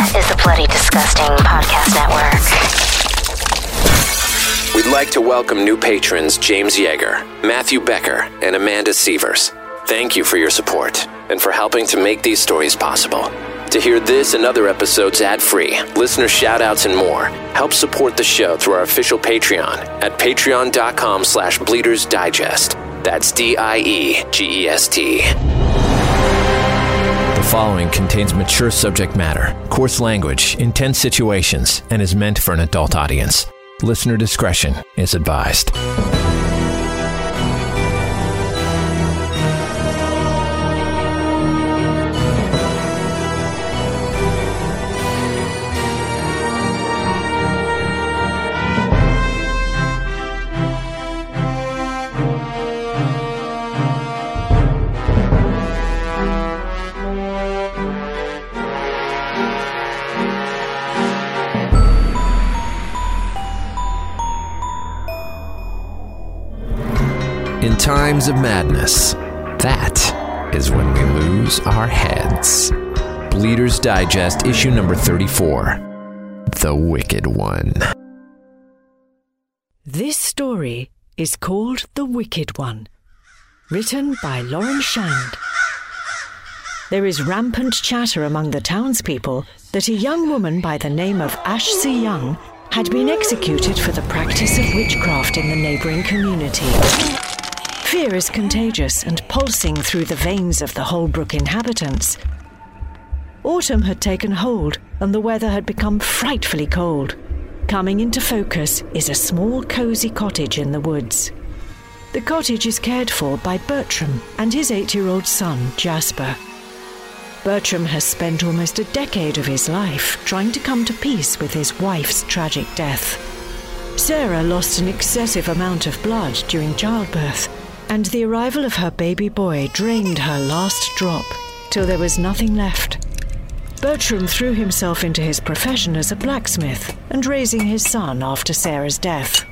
is the Bloody Disgusting Podcast Network. We'd like to welcome new patrons James Yeager, Matthew Becker, and Amanda Sievers. Thank you for your support and for helping to make these stories possible. To hear this and other episodes ad-free, listener shoutouts, and more, help support the show through our official Patreon at patreon.com slash bleeders digest. That's E D-I-E-G-E-S-T. The following contains mature subject matter, coarse language, intense situations, and is meant for an adult audience. Listener discretion is advised. Times of madness, that is when we lose our heads. Bleeders Digest, issue number 34 The Wicked One. This story is called The Wicked One, written by Lauren Shand. There is rampant chatter among the townspeople that a young woman by the name of Ashsea Young had been executed for the practice of witchcraft in the neighbouring community. Fear is contagious and pulsing through the veins of the Holbrook inhabitants. Autumn had taken hold and the weather had become frightfully cold. Coming into focus is a small, cosy cottage in the woods. The cottage is cared for by Bertram and his eight year old son, Jasper. Bertram has spent almost a decade of his life trying to come to peace with his wife's tragic death. Sarah lost an excessive amount of blood during childbirth, and the arrival of her baby boy drained her last drop till there was nothing left. Bertram threw himself into his profession as a blacksmith and raising his son after Sarah's death.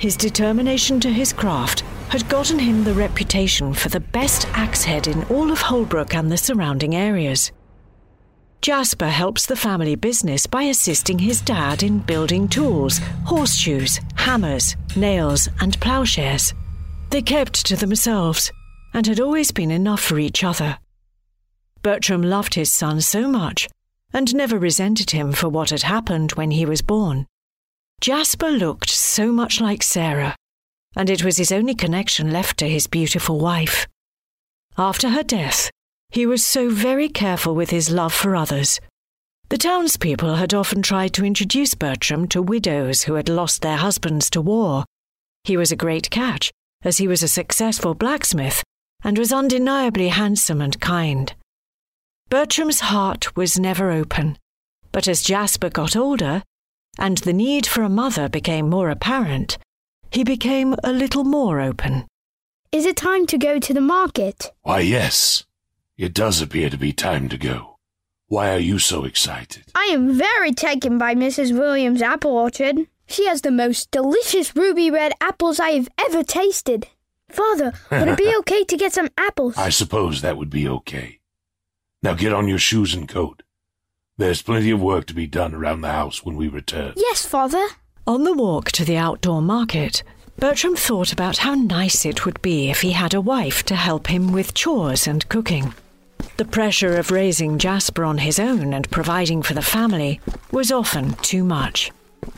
His determination to his craft had gotten him the reputation for the best axe head in all of Holbrook and the surrounding areas. Jasper helps the family business by assisting his dad in building tools, horseshoes, hammers, nails, and plowshares. They kept to themselves and had always been enough for each other. Bertram loved his son so much and never resented him for what had happened when he was born. Jasper looked so much like Sarah, and it was his only connection left to his beautiful wife. After her death, he was so very careful with his love for others. The townspeople had often tried to introduce Bertram to widows who had lost their husbands to war. He was a great catch, as he was a successful blacksmith and was undeniably handsome and kind. Bertram's heart was never open, but as Jasper got older, and the need for a mother became more apparent, he became a little more open. Is it time to go to the market? Why, yes. It does appear to be time to go. Why are you so excited? I am very taken by Mrs. Williams' apple orchard. She has the most delicious ruby red apples I have ever tasted. Father, would it be okay to get some apples? I suppose that would be okay. Now get on your shoes and coat. There's plenty of work to be done around the house when we return. Yes, Father. On the walk to the outdoor market, Bertram thought about how nice it would be if he had a wife to help him with chores and cooking. The pressure of raising Jasper on his own and providing for the family was often too much.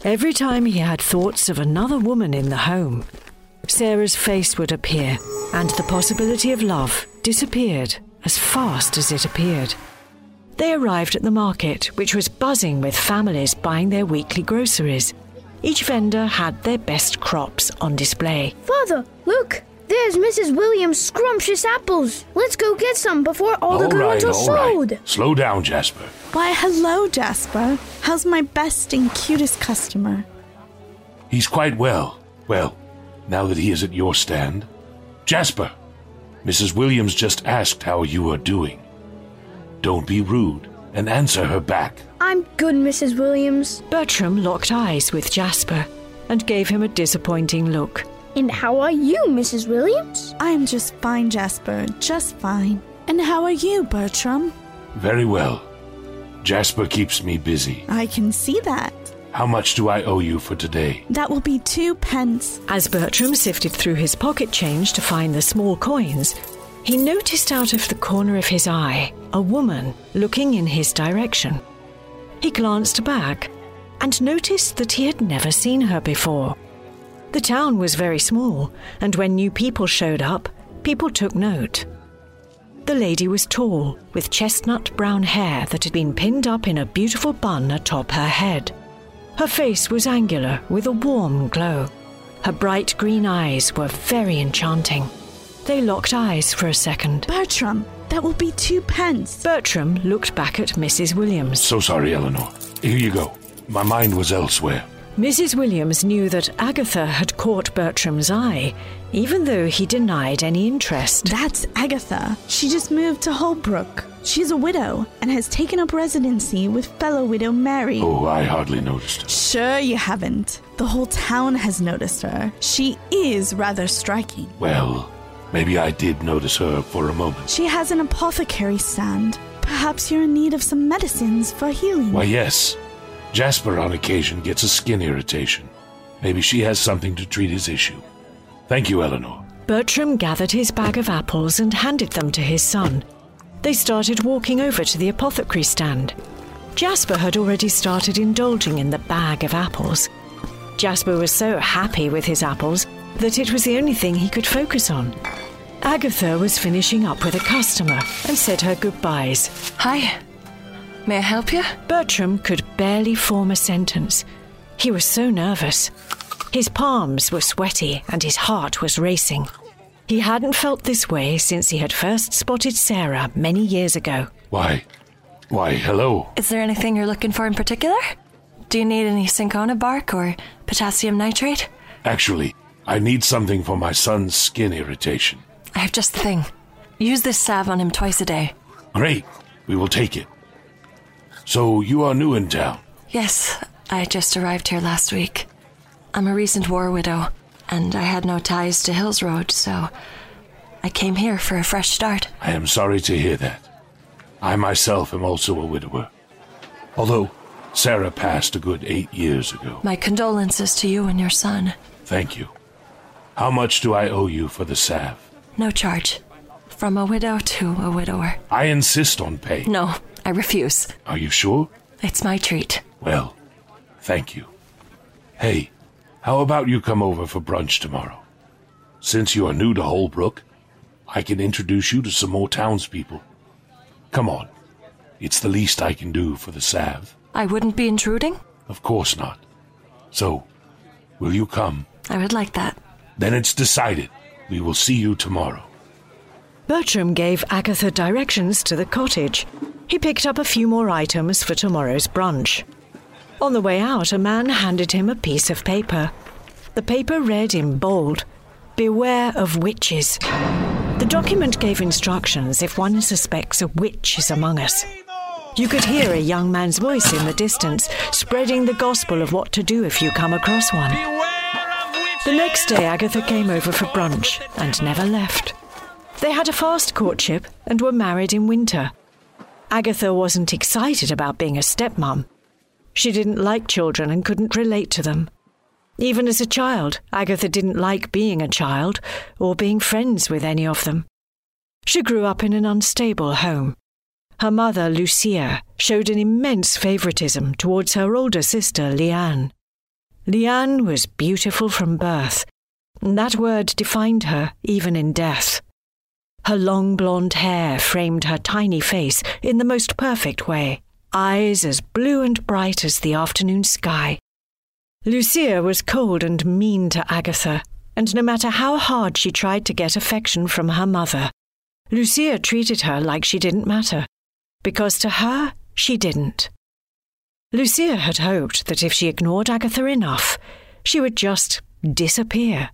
Every time he had thoughts of another woman in the home, Sarah's face would appear, and the possibility of love disappeared as fast as it appeared. They arrived at the market, which was buzzing with families buying their weekly groceries. Each vendor had their best crops on display. Father, look! There's Mrs. Williams' scrumptious apples. Let's go get some before all, the All good right, ones are all right. sold. Slow down, Jasper. Why, hello, Jasper. How's my best and cutest customer? He's quite well. Well, now that he is at your stand. Jasper, Mrs. Williams just asked how you are doing. Don't be rude and answer her back. I'm good, Mrs. Williams. Bertram locked eyes with Jasper and gave him a disappointing look. And how are you, Mrs. Williams? I am just fine, Jasper, just fine. And how are you, Bertram? Very well. Jasper keeps me busy. I can see that. How much do I owe you for today? That will be two pence. As Bertram sifted through his pocket change to find the small coins, he noticed out of the corner of his eye a woman looking in his direction. He glanced back and noticed that he had never seen her before. The town was very small, and when new people showed up, people took note. The lady was tall, with chestnut brown hair that had been pinned up in a beautiful bun atop her head. Her face was angular, with a warm glow. Her bright green eyes were very enchanting. They locked eyes for a second. Bertram, that will be two pence. Bertram looked back at Mrs. Williams. So sorry, Eleanor. Here you go. My mind was elsewhere. Mrs. Williams knew that Agatha had caught Bertram's eye, even though he denied any interest. That's Agatha. She just moved to Holbrook. She's a widow and has taken up residency with fellow widow Mary. Oh, I hardly noticed. Sure, you haven't. The whole town has noticed her. She is rather striking. Well, maybe I did notice her for a moment. She has an apothecary stand. Perhaps you're in need of some medicines for healing. Why, yes. Jasper on occasion gets a skin irritation. Maybe she has something to treat his issue. Thank you, Eleanor. Bertram gathered his bag of apples and handed them to his son. They started walking over to the apothecary stand. Jasper had already started indulging in the bag of apples. Jasper was so happy with his apples that it was the only thing he could focus on. Agatha was finishing up with a customer and said her goodbyes. Hi. May I help you? Bertram could barely form a sentence. He was so nervous. His palms were sweaty and his heart was racing. He hadn't felt this way since he had first spotted Sarah many years ago. Why? Why, hello. Is there anything you're looking for in particular? Do you need any cinchona bark or potassium nitrate? Actually, I need something for my son's skin irritation. I have just the thing. Use this salve on him twice a day. Great. We will take it. So, you are new in town. Yes, I just arrived here last week. I'm a recent war widow, and I had no ties to Hills Road, so I came here for a fresh start. I am sorry to hear that. I myself am also a widower. Although Sarah passed a good eight years ago. My condolences to you and your son. Thank you. How much do I owe you for the salve? No charge. From a widow to a widower. I insist on paying. No, I refuse. Are you sure? It's my treat. Well, thank you. Hey, how about you come over for brunch tomorrow? Since you are new to Holbrook, I can introduce you to some more townspeople. Come on. It's the least I can do for the salve. I wouldn't be intruding? Of course not. So, will you come? I would like that. Then it's decided. We will see you tomorrow. Bertram gave Agatha directions to the cottage. He picked up a few more items for tomorrow's brunch. On the way out, a man handed him a piece of paper. The paper read in bold Beware of witches. The document gave instructions if one suspects a witch is among us. You could hear a young man's voice in the distance, spreading the gospel of what to do if you come across one. The next day, Agatha came over for brunch and never left. They had a fast courtship and were married in winter. Agatha wasn't excited about being a stepmom. She didn't like children and couldn't relate to them. Even as a child, Agatha didn't like being a child or being friends with any of them. She grew up in an unstable home. Her mother, Lucia, showed an immense favoritism towards her older sister, Leanne. Leanne was beautiful from birth. and That word defined her even in death. Her long blonde hair framed her tiny face in the most perfect way, eyes as blue and bright as the afternoon sky. Lucia was cold and mean to Agatha, and no matter how hard she tried to get affection from her mother, Lucia treated her like she didn't matter, because to her she didn't. Lucia had hoped that if she ignored Agatha enough, she would just disappear.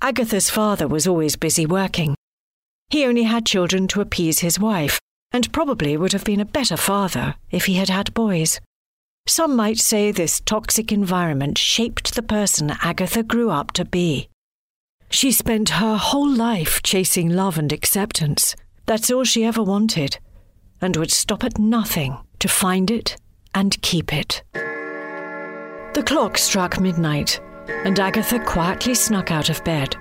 Agatha's father was always busy working. He only had children to appease his wife, and probably would have been a better father if he had had boys. Some might say this toxic environment shaped the person Agatha grew up to be. She spent her whole life chasing love and acceptance. That's all she ever wanted, and would stop at nothing to find it and keep it. The clock struck midnight, and Agatha quietly snuck out of bed.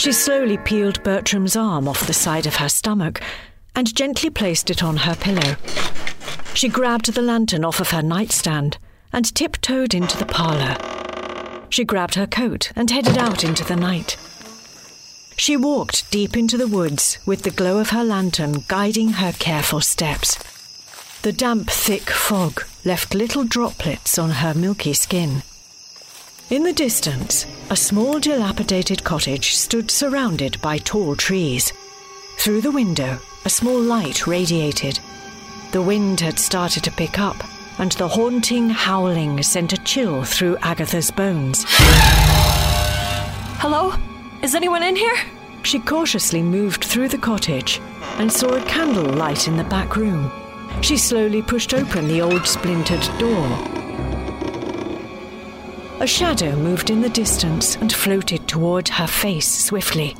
She slowly peeled Bertram's arm off the side of her stomach and gently placed it on her pillow. She grabbed the lantern off of her nightstand and tiptoed into the parlour. She grabbed her coat and headed out into the night. She walked deep into the woods with the glow of her lantern guiding her careful steps. The damp, thick fog left little droplets on her milky skin. In the distance, a small dilapidated cottage stood surrounded by tall trees. Through the window, a small light radiated. The wind had started to pick up, and the haunting howling sent a chill through Agatha's bones. Hello? Is anyone in here? She cautiously moved through the cottage and saw a candle light in the back room. She slowly pushed open the old splintered door. A shadow moved in the distance and floated toward her face swiftly.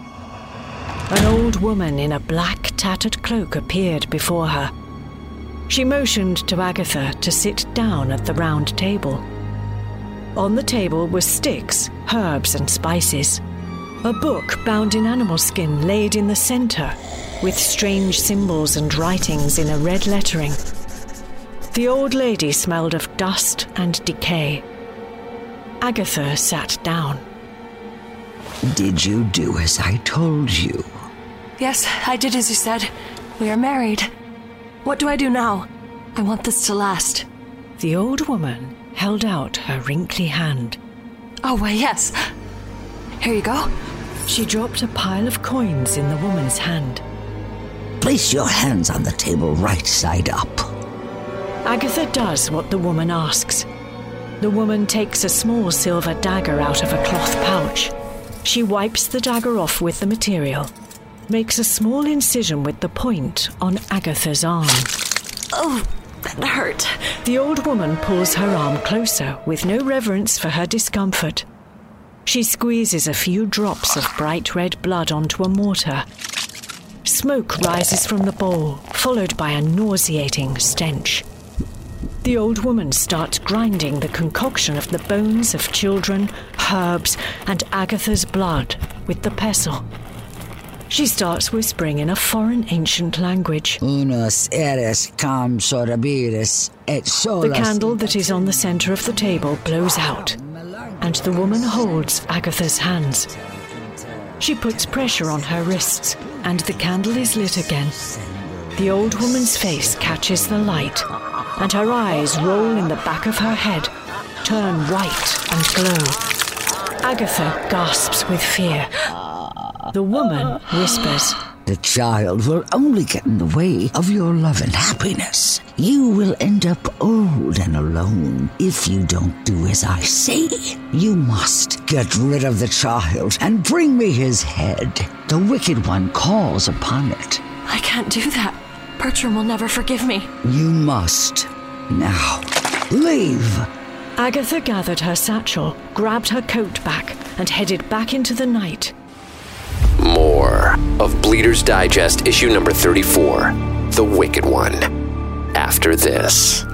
An old woman in a black, tattered cloak appeared before her. She motioned to Agatha to sit down at the round table. On the table were sticks, herbs, and spices. A book bound in animal skin laid in the center, with strange symbols and writings in a red lettering. The old lady smelled of dust and decay. Agatha sat down. Did you do as I told you? Yes, I did as you said. We are married. What do I do now? I want this to last. The old woman held out her wrinkly hand. Oh, why, yes. Here you go. She dropped a pile of coins in the woman's hand. Place your hands on the table right side up. Agatha does what the woman asks. The woman takes a small silver dagger out of a cloth pouch. She wipes the dagger off with the material, makes a small incision with the point on Agatha's arm. Oh, that hurt. The old woman pulls her arm closer with no reverence for her discomfort. She squeezes a few drops of bright red blood onto a mortar. Smoke rises from the bowl, followed by a nauseating stench. The old woman starts grinding the concoction of the bones of children, herbs, and Agatha's blood with the pestle. She starts whispering in a foreign ancient language. Unos eres cam sorabilis et The candle that is on the center of the table blows out, and the woman holds Agatha's hands. She puts pressure on her wrists, and the candle is lit again. The old woman's face catches the light, and her eyes roll in the back of her head, turn white and glow. Agatha gasps with fear. The woman whispers, The child will only get in the way of your love and happiness. You will end up old and alone if you don't do as I say. You must get rid of the child and bring me his head. The wicked one calls upon it. I can't do that. Bertram will never forgive me. You must. Now, leave. Agatha gathered her satchel, grabbed her coat back, and headed back into the night. More of Bleeder's Digest, issue number 34 The Wicked One. After this.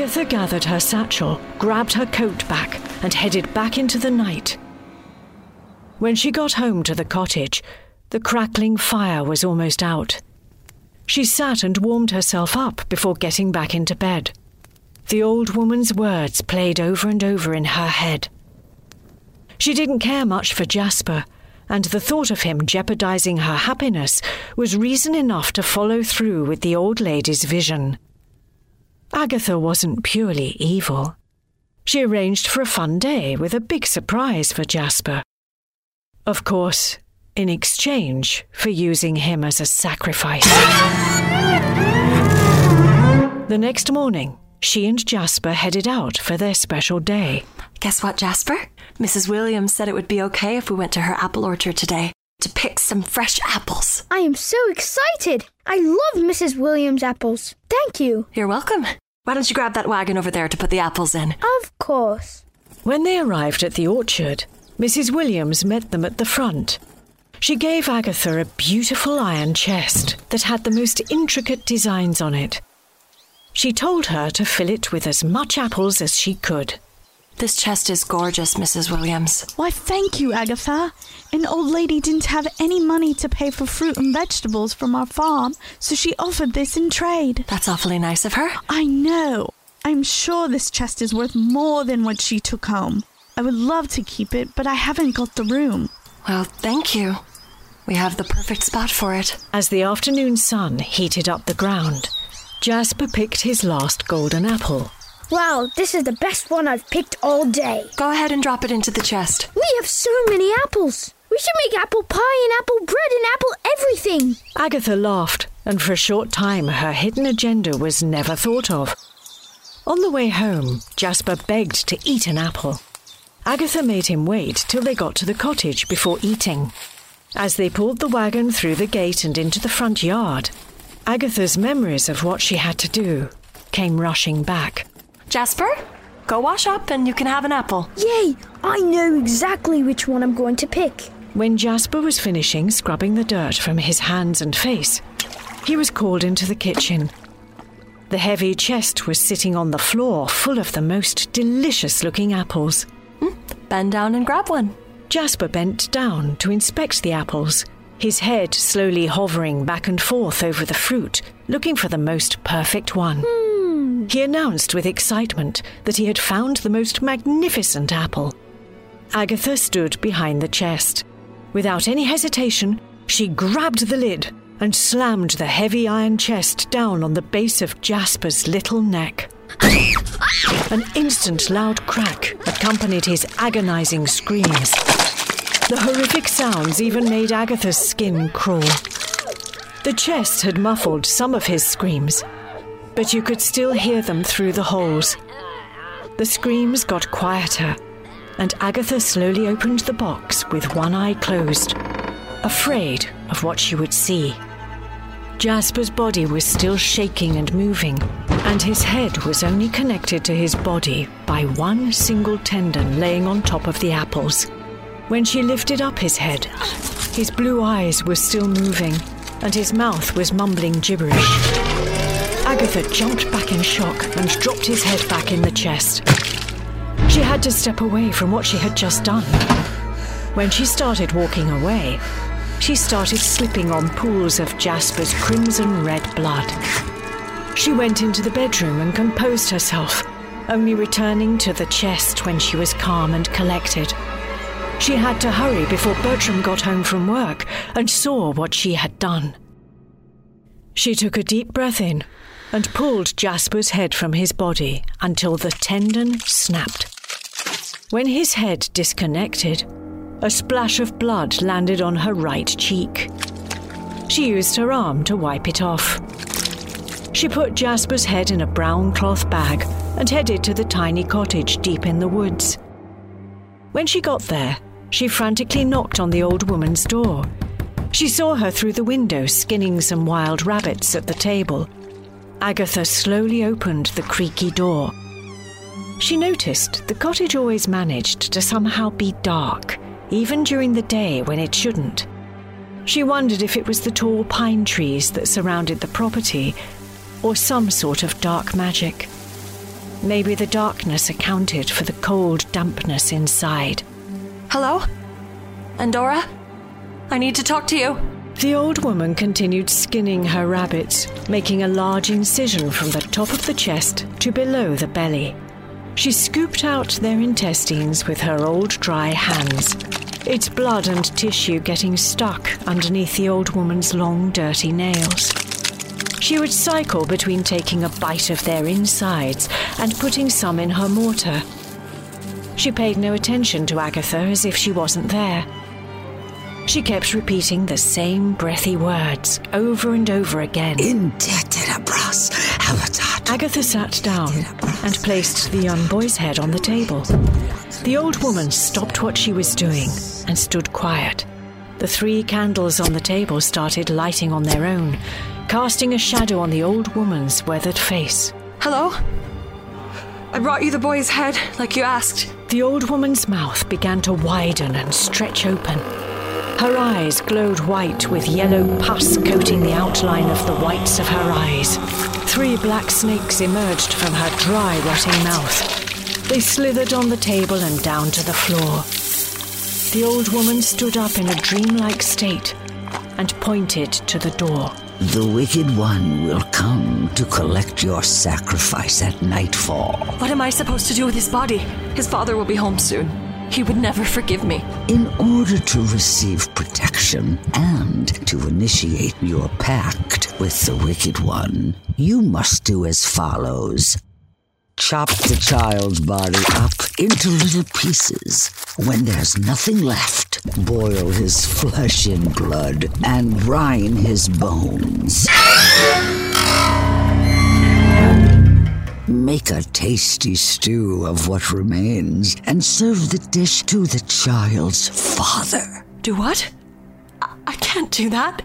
Agatha gathered her satchel, grabbed her coat back, and headed back into the night. When she got home to the cottage, the crackling fire was almost out. She sat and warmed herself up before getting back into bed. The old woman's words played over and over in her head. She didn't care much for Jasper, and the thought of him jeopardizing her happiness was reason enough to follow through with the old lady's vision. Agatha wasn't purely evil. She arranged for a fun day with a big surprise for Jasper. Of course, in exchange for using him as a sacrifice. The next morning, she and Jasper headed out for their special day. Guess what, Jasper? Mrs. Williams said it would be okay if we went to her apple orchard today to pick some fresh apples. I am so excited. I love Mrs. Williams apples. Thank you. You're welcome. Why don't you grab that wagon over there to put the apples in? Of course. When they arrived at the orchard, Mrs. Williams met them at the front. She gave Agatha a beautiful iron chest that had the most intricate designs on it. She told her to fill it with as much apples as she could. This chest is gorgeous, Mrs. Williams. Why, thank you, Agatha. An old lady didn't have any money to pay for fruit and vegetables from our farm, so she offered this in trade. That's awfully nice of her. I know. I'm sure this chest is worth more than what she took home. I would love to keep it, but I haven't got the room. Well, thank you. We have the perfect spot for it. As the afternoon sun heated up the ground, Jasper picked his last golden apple. Wow, this is the best one I've picked all day. Go ahead and drop it into the chest. We have so many apples. We should make apple pie and apple bread and apple everything. Agatha laughed, and for a short time her hidden agenda was never thought of. On the way home, Jasper begged to eat an apple. Agatha made him wait till they got to the cottage before eating. As they pulled the wagon through the gate and into the front yard, Agatha's memories of what she had to do came rushing back. Jasper, go wash up and you can have an apple. Yay! I know exactly which one I'm going to pick. When Jasper was finishing scrubbing the dirt from his hands and face, he was called into the kitchen. The heavy chest was sitting on the floor full of the most delicious looking apples. Hmm, bend down and grab one. Jasper bent down to inspect the apples, his head slowly hovering back and forth over the fruit, looking for the most perfect one. Hmm, He announced with excitement that he had found the most magnificent apple. Agatha stood behind the chest. Without any hesitation, she grabbed the lid and slammed the heavy iron chest down on the base of Jasper's little neck. An instant loud crack accompanied his agonizing screams. The horrific sounds even made Agatha's skin crawl. The chest had muffled some of his screams, but you could still hear them through the holes. The screams got quieter, and Agatha slowly opened the box with one eye closed, afraid of what she would see. Jasper's body was still shaking and moving, and his head was only connected to his body by one single tendon laying on top of the apples. When she lifted up his head, his blue eyes were still moving, and his mouth was mumbling gibberish. Agatha jumped back in shock and dropped his head back in the chest. She had to step away from what she had just done. When she started walking away, she started slipping on pools of Jasper's crimson red blood. She went into the bedroom and composed herself, only returning to the chest when she was calm and collected. She had to hurry before Bertram got home from work and saw what she had done. She took a deep breath in and pulled Jasper's head from his body until the tendon snapped. When his head disconnected, a splash of blood landed on her right cheek. She used her arm to wipe it off. She put Jasper's head in a brown cloth bag and headed to the tiny cottage deep in the woods. When she got there, she frantically knocked on the old woman's door. She saw her through the window skinning some wild rabbits at the table. Agatha slowly opened the creaky door. She noticed the cottage always managed to somehow be dark, even during the day when it shouldn't. She wondered if it was the tall pine trees that surrounded the property, or some sort of dark magic. Maybe the darkness accounted for the cold dampness inside. Hello? Andorra? I need to talk to you. The old woman continued skinning her rabbits, making a large incision from the top of the chest to below the belly. She scooped out their intestines with her old dry hands, its blood and tissue getting stuck underneath the old woman's long, dirty nails. She would cycle between taking a bite of their insides and putting some in her mortar. She paid no attention to Agatha as if she wasn't there. She kept repeating the same breathy words over and over again. Inteterabras, habitat. Agatha sat down and placed the young boy's head on the table. The old woman stopped what she was doing and stood quiet. The three candles on the table started lighting on their own, casting a shadow on the old woman's weathered face. Hello? I brought you the boy's head, like you asked. The old woman's mouth began to widen and stretch open. Her eyes glowed white with yellow pus coating the outline of the whites of her eyes. Three black snakes emerged from her dry, rotting mouth. They slithered on the table and down to the floor. The old woman stood up in a dreamlike state and pointed to the door. The Wicked One will come to collect your sacrifice at nightfall. What am I supposed to do with his body? His father will be home soon. He would never forgive me. In order to receive protection and to initiate your pact with the Wicked One, you must do as follows. Chop the child's body up into little pieces. When there's nothing left, boil his flesh in blood and brine his bones. Make a tasty stew of what remains and serve the dish to the child's father. Do what? I, I can't do that.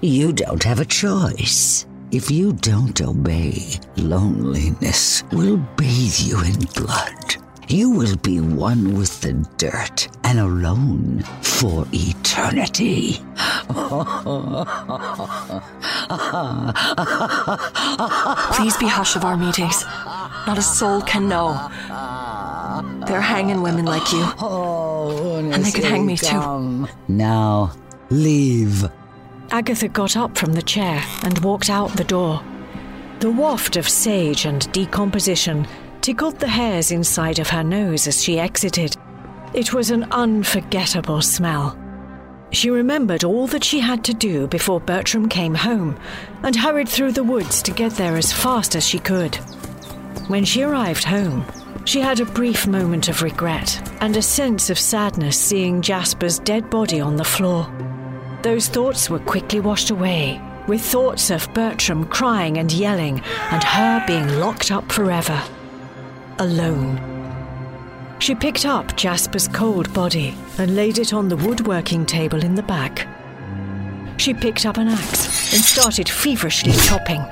You don't have a choice. If you don't obey, loneliness will bathe you in blood. You will be one with the dirt and alone for eternity. Please be hush of our meetings. Not a soul can know. They're hanging women like you. and they could hang me too. Now, leave. Agatha got up from the chair and walked out the door. The waft of sage and decomposition tickled the hairs inside of her nose as she exited. It was an unforgettable smell. She remembered all that she had to do before Bertram came home and hurried through the woods to get there as fast as she could. When she arrived home, she had a brief moment of regret and a sense of sadness seeing Jasper's dead body on the floor. Those thoughts were quickly washed away, with thoughts of Bertram crying and yelling and her being locked up forever. Alone. She picked up Jasper's cold body and laid it on the woodworking table in the back. She picked up an axe and started feverishly chopping.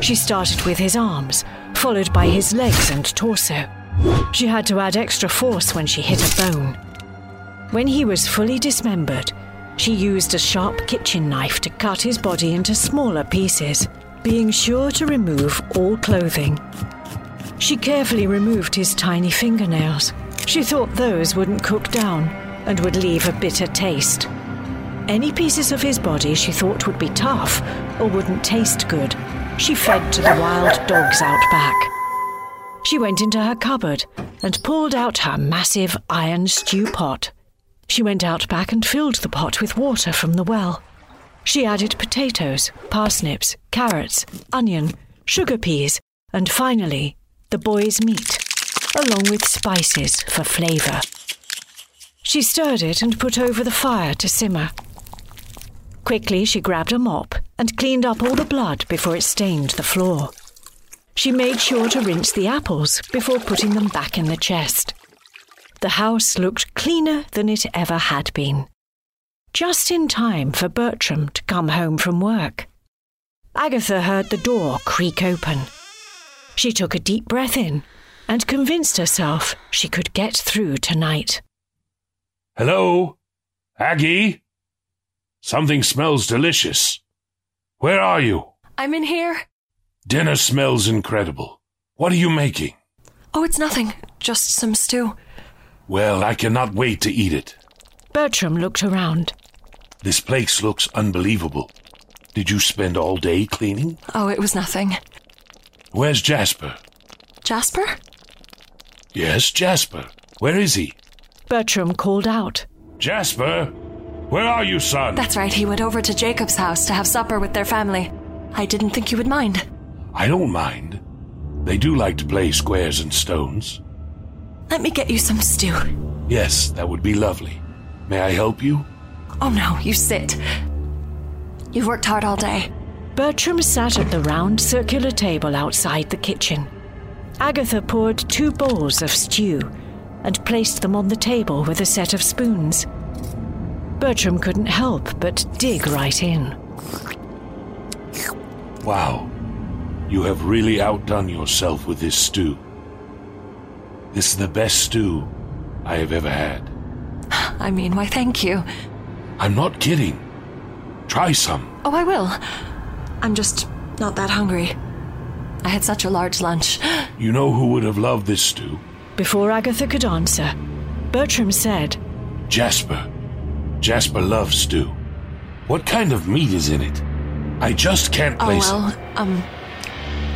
She started with his arms, followed by his legs and torso. She had to add extra force when she hit a bone. When he was fully dismembered, she used a sharp kitchen knife to cut his body into smaller pieces, being sure to remove all clothing. She carefully removed his tiny fingernails. She thought those wouldn't cook down and would leave a bitter taste. Any pieces of his body she thought would be tough or wouldn't taste good, she fed to the wild dogs out back. She went into her cupboard and pulled out her massive iron stew pot. She went out back and filled the pot with water from the well. She added potatoes, parsnips, carrots, onion, sugar peas, and finally, the boy's meat, along with spices for flavour. She stirred it and put over the fire to simmer. Quickly, she grabbed a mop and cleaned up all the blood before it stained the floor. She made sure to rinse the apples before putting them back in the chest. The house looked cleaner than it ever had been. Just in time for Bertram to come home from work. Agatha heard the door creak open. She took a deep breath in and convinced herself she could get through tonight. Hello? Aggie? Something smells delicious. Where are you? I'm in here. Dinner smells incredible. What are you making? Oh, it's nothing. Just some stew. Well, I cannot wait to eat it. Bertram looked around. This place looks unbelievable. Did you spend all day cleaning? Oh, it was nothing. Where's Jasper? Jasper? Yes, Jasper. Where is he? Bertram called out. Jasper? Where are you, son? That's right, he went over to Jacob's house to have supper with their family. I didn't think you would mind. I don't mind. They do like to play squares and stones. Let me get you some stew. Yes, that would be lovely. May I help you? Oh no, you sit. You've worked hard all day. Bertram sat at the round circular table outside the kitchen. Agatha poured two bowls of stew and placed them on the table with a set of spoons. Bertram couldn't help but dig right in. Wow. You have really outdone yourself with this stew. This is the best stew I have ever had. I mean, why, thank you. I'm not kidding. Try some. Oh, I will. I'm just not that hungry. I had such a large lunch. You know who would have loved this stew? Before Agatha could answer, Bertram said, Jasper. Jasper loves stew. What kind of meat is in it? I just can't place. Oh, place well, um,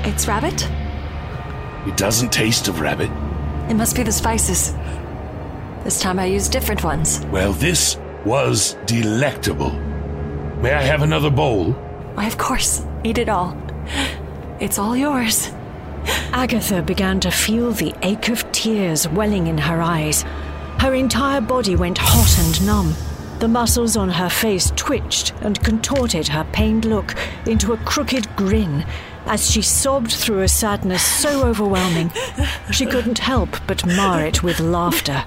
it's rabbit? it. It doesn't taste of rabbit. It must be the spices. This time I used different ones. Well, this was delectable. May I have another bowl? Why, of course. Eat it all. It's all yours. Agatha began to feel the ache of tears welling in her eyes. Her entire body went hot and numb. The muscles on her face twitched and contorted her pained look into a crooked grin as she sobbed through a sadness so overwhelming she couldn't help but mar it with laughter.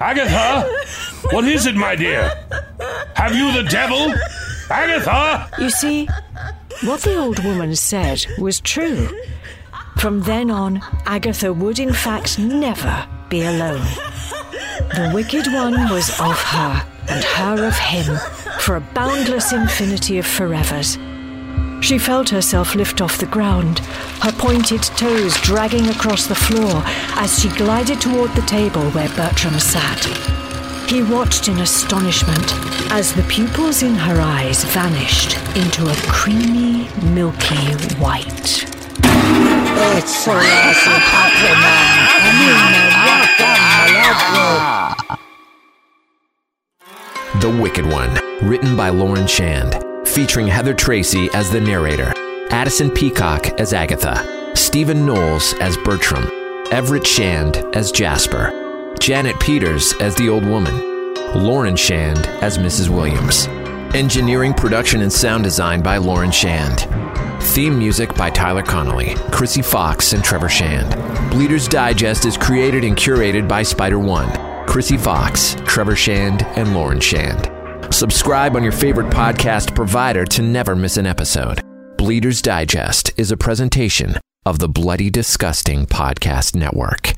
Agatha! What is it, my dear? Have you the devil? Agatha! You see, what the old woman said was true. From then on, Agatha would in fact never be alone. The wicked one was of her, and her of him, for a boundless infinity of forevers. She felt herself lift off the ground, her pointed toes dragging across the floor as she glided toward the table where Bertram sat. He watched in astonishment as the pupils in her eyes vanished into a creamy, milky white. It's Selassie Pokemon. The Wicked One, written by Lauren Shand, featuring Heather Tracy as the narrator, Addison Peacock as Agatha, Steven Knowles as Bertram, Everett Shand as Jasper, Janet Peters as the old woman, Lauren Shand as Mrs. Williams. Engineering, production, and sound design by Lauren Shand. Theme music by Tyler Connolly, Chrissy Fox, and Trevor Shand. Bleeders Digest is created and curated by Spider One, Chrissy Fox, Trevor Shand, and Lauren Shand. Subscribe on your favorite podcast provider to never miss an episode. Bleeders Digest is a presentation of the Bloody Disgusting Podcast Network.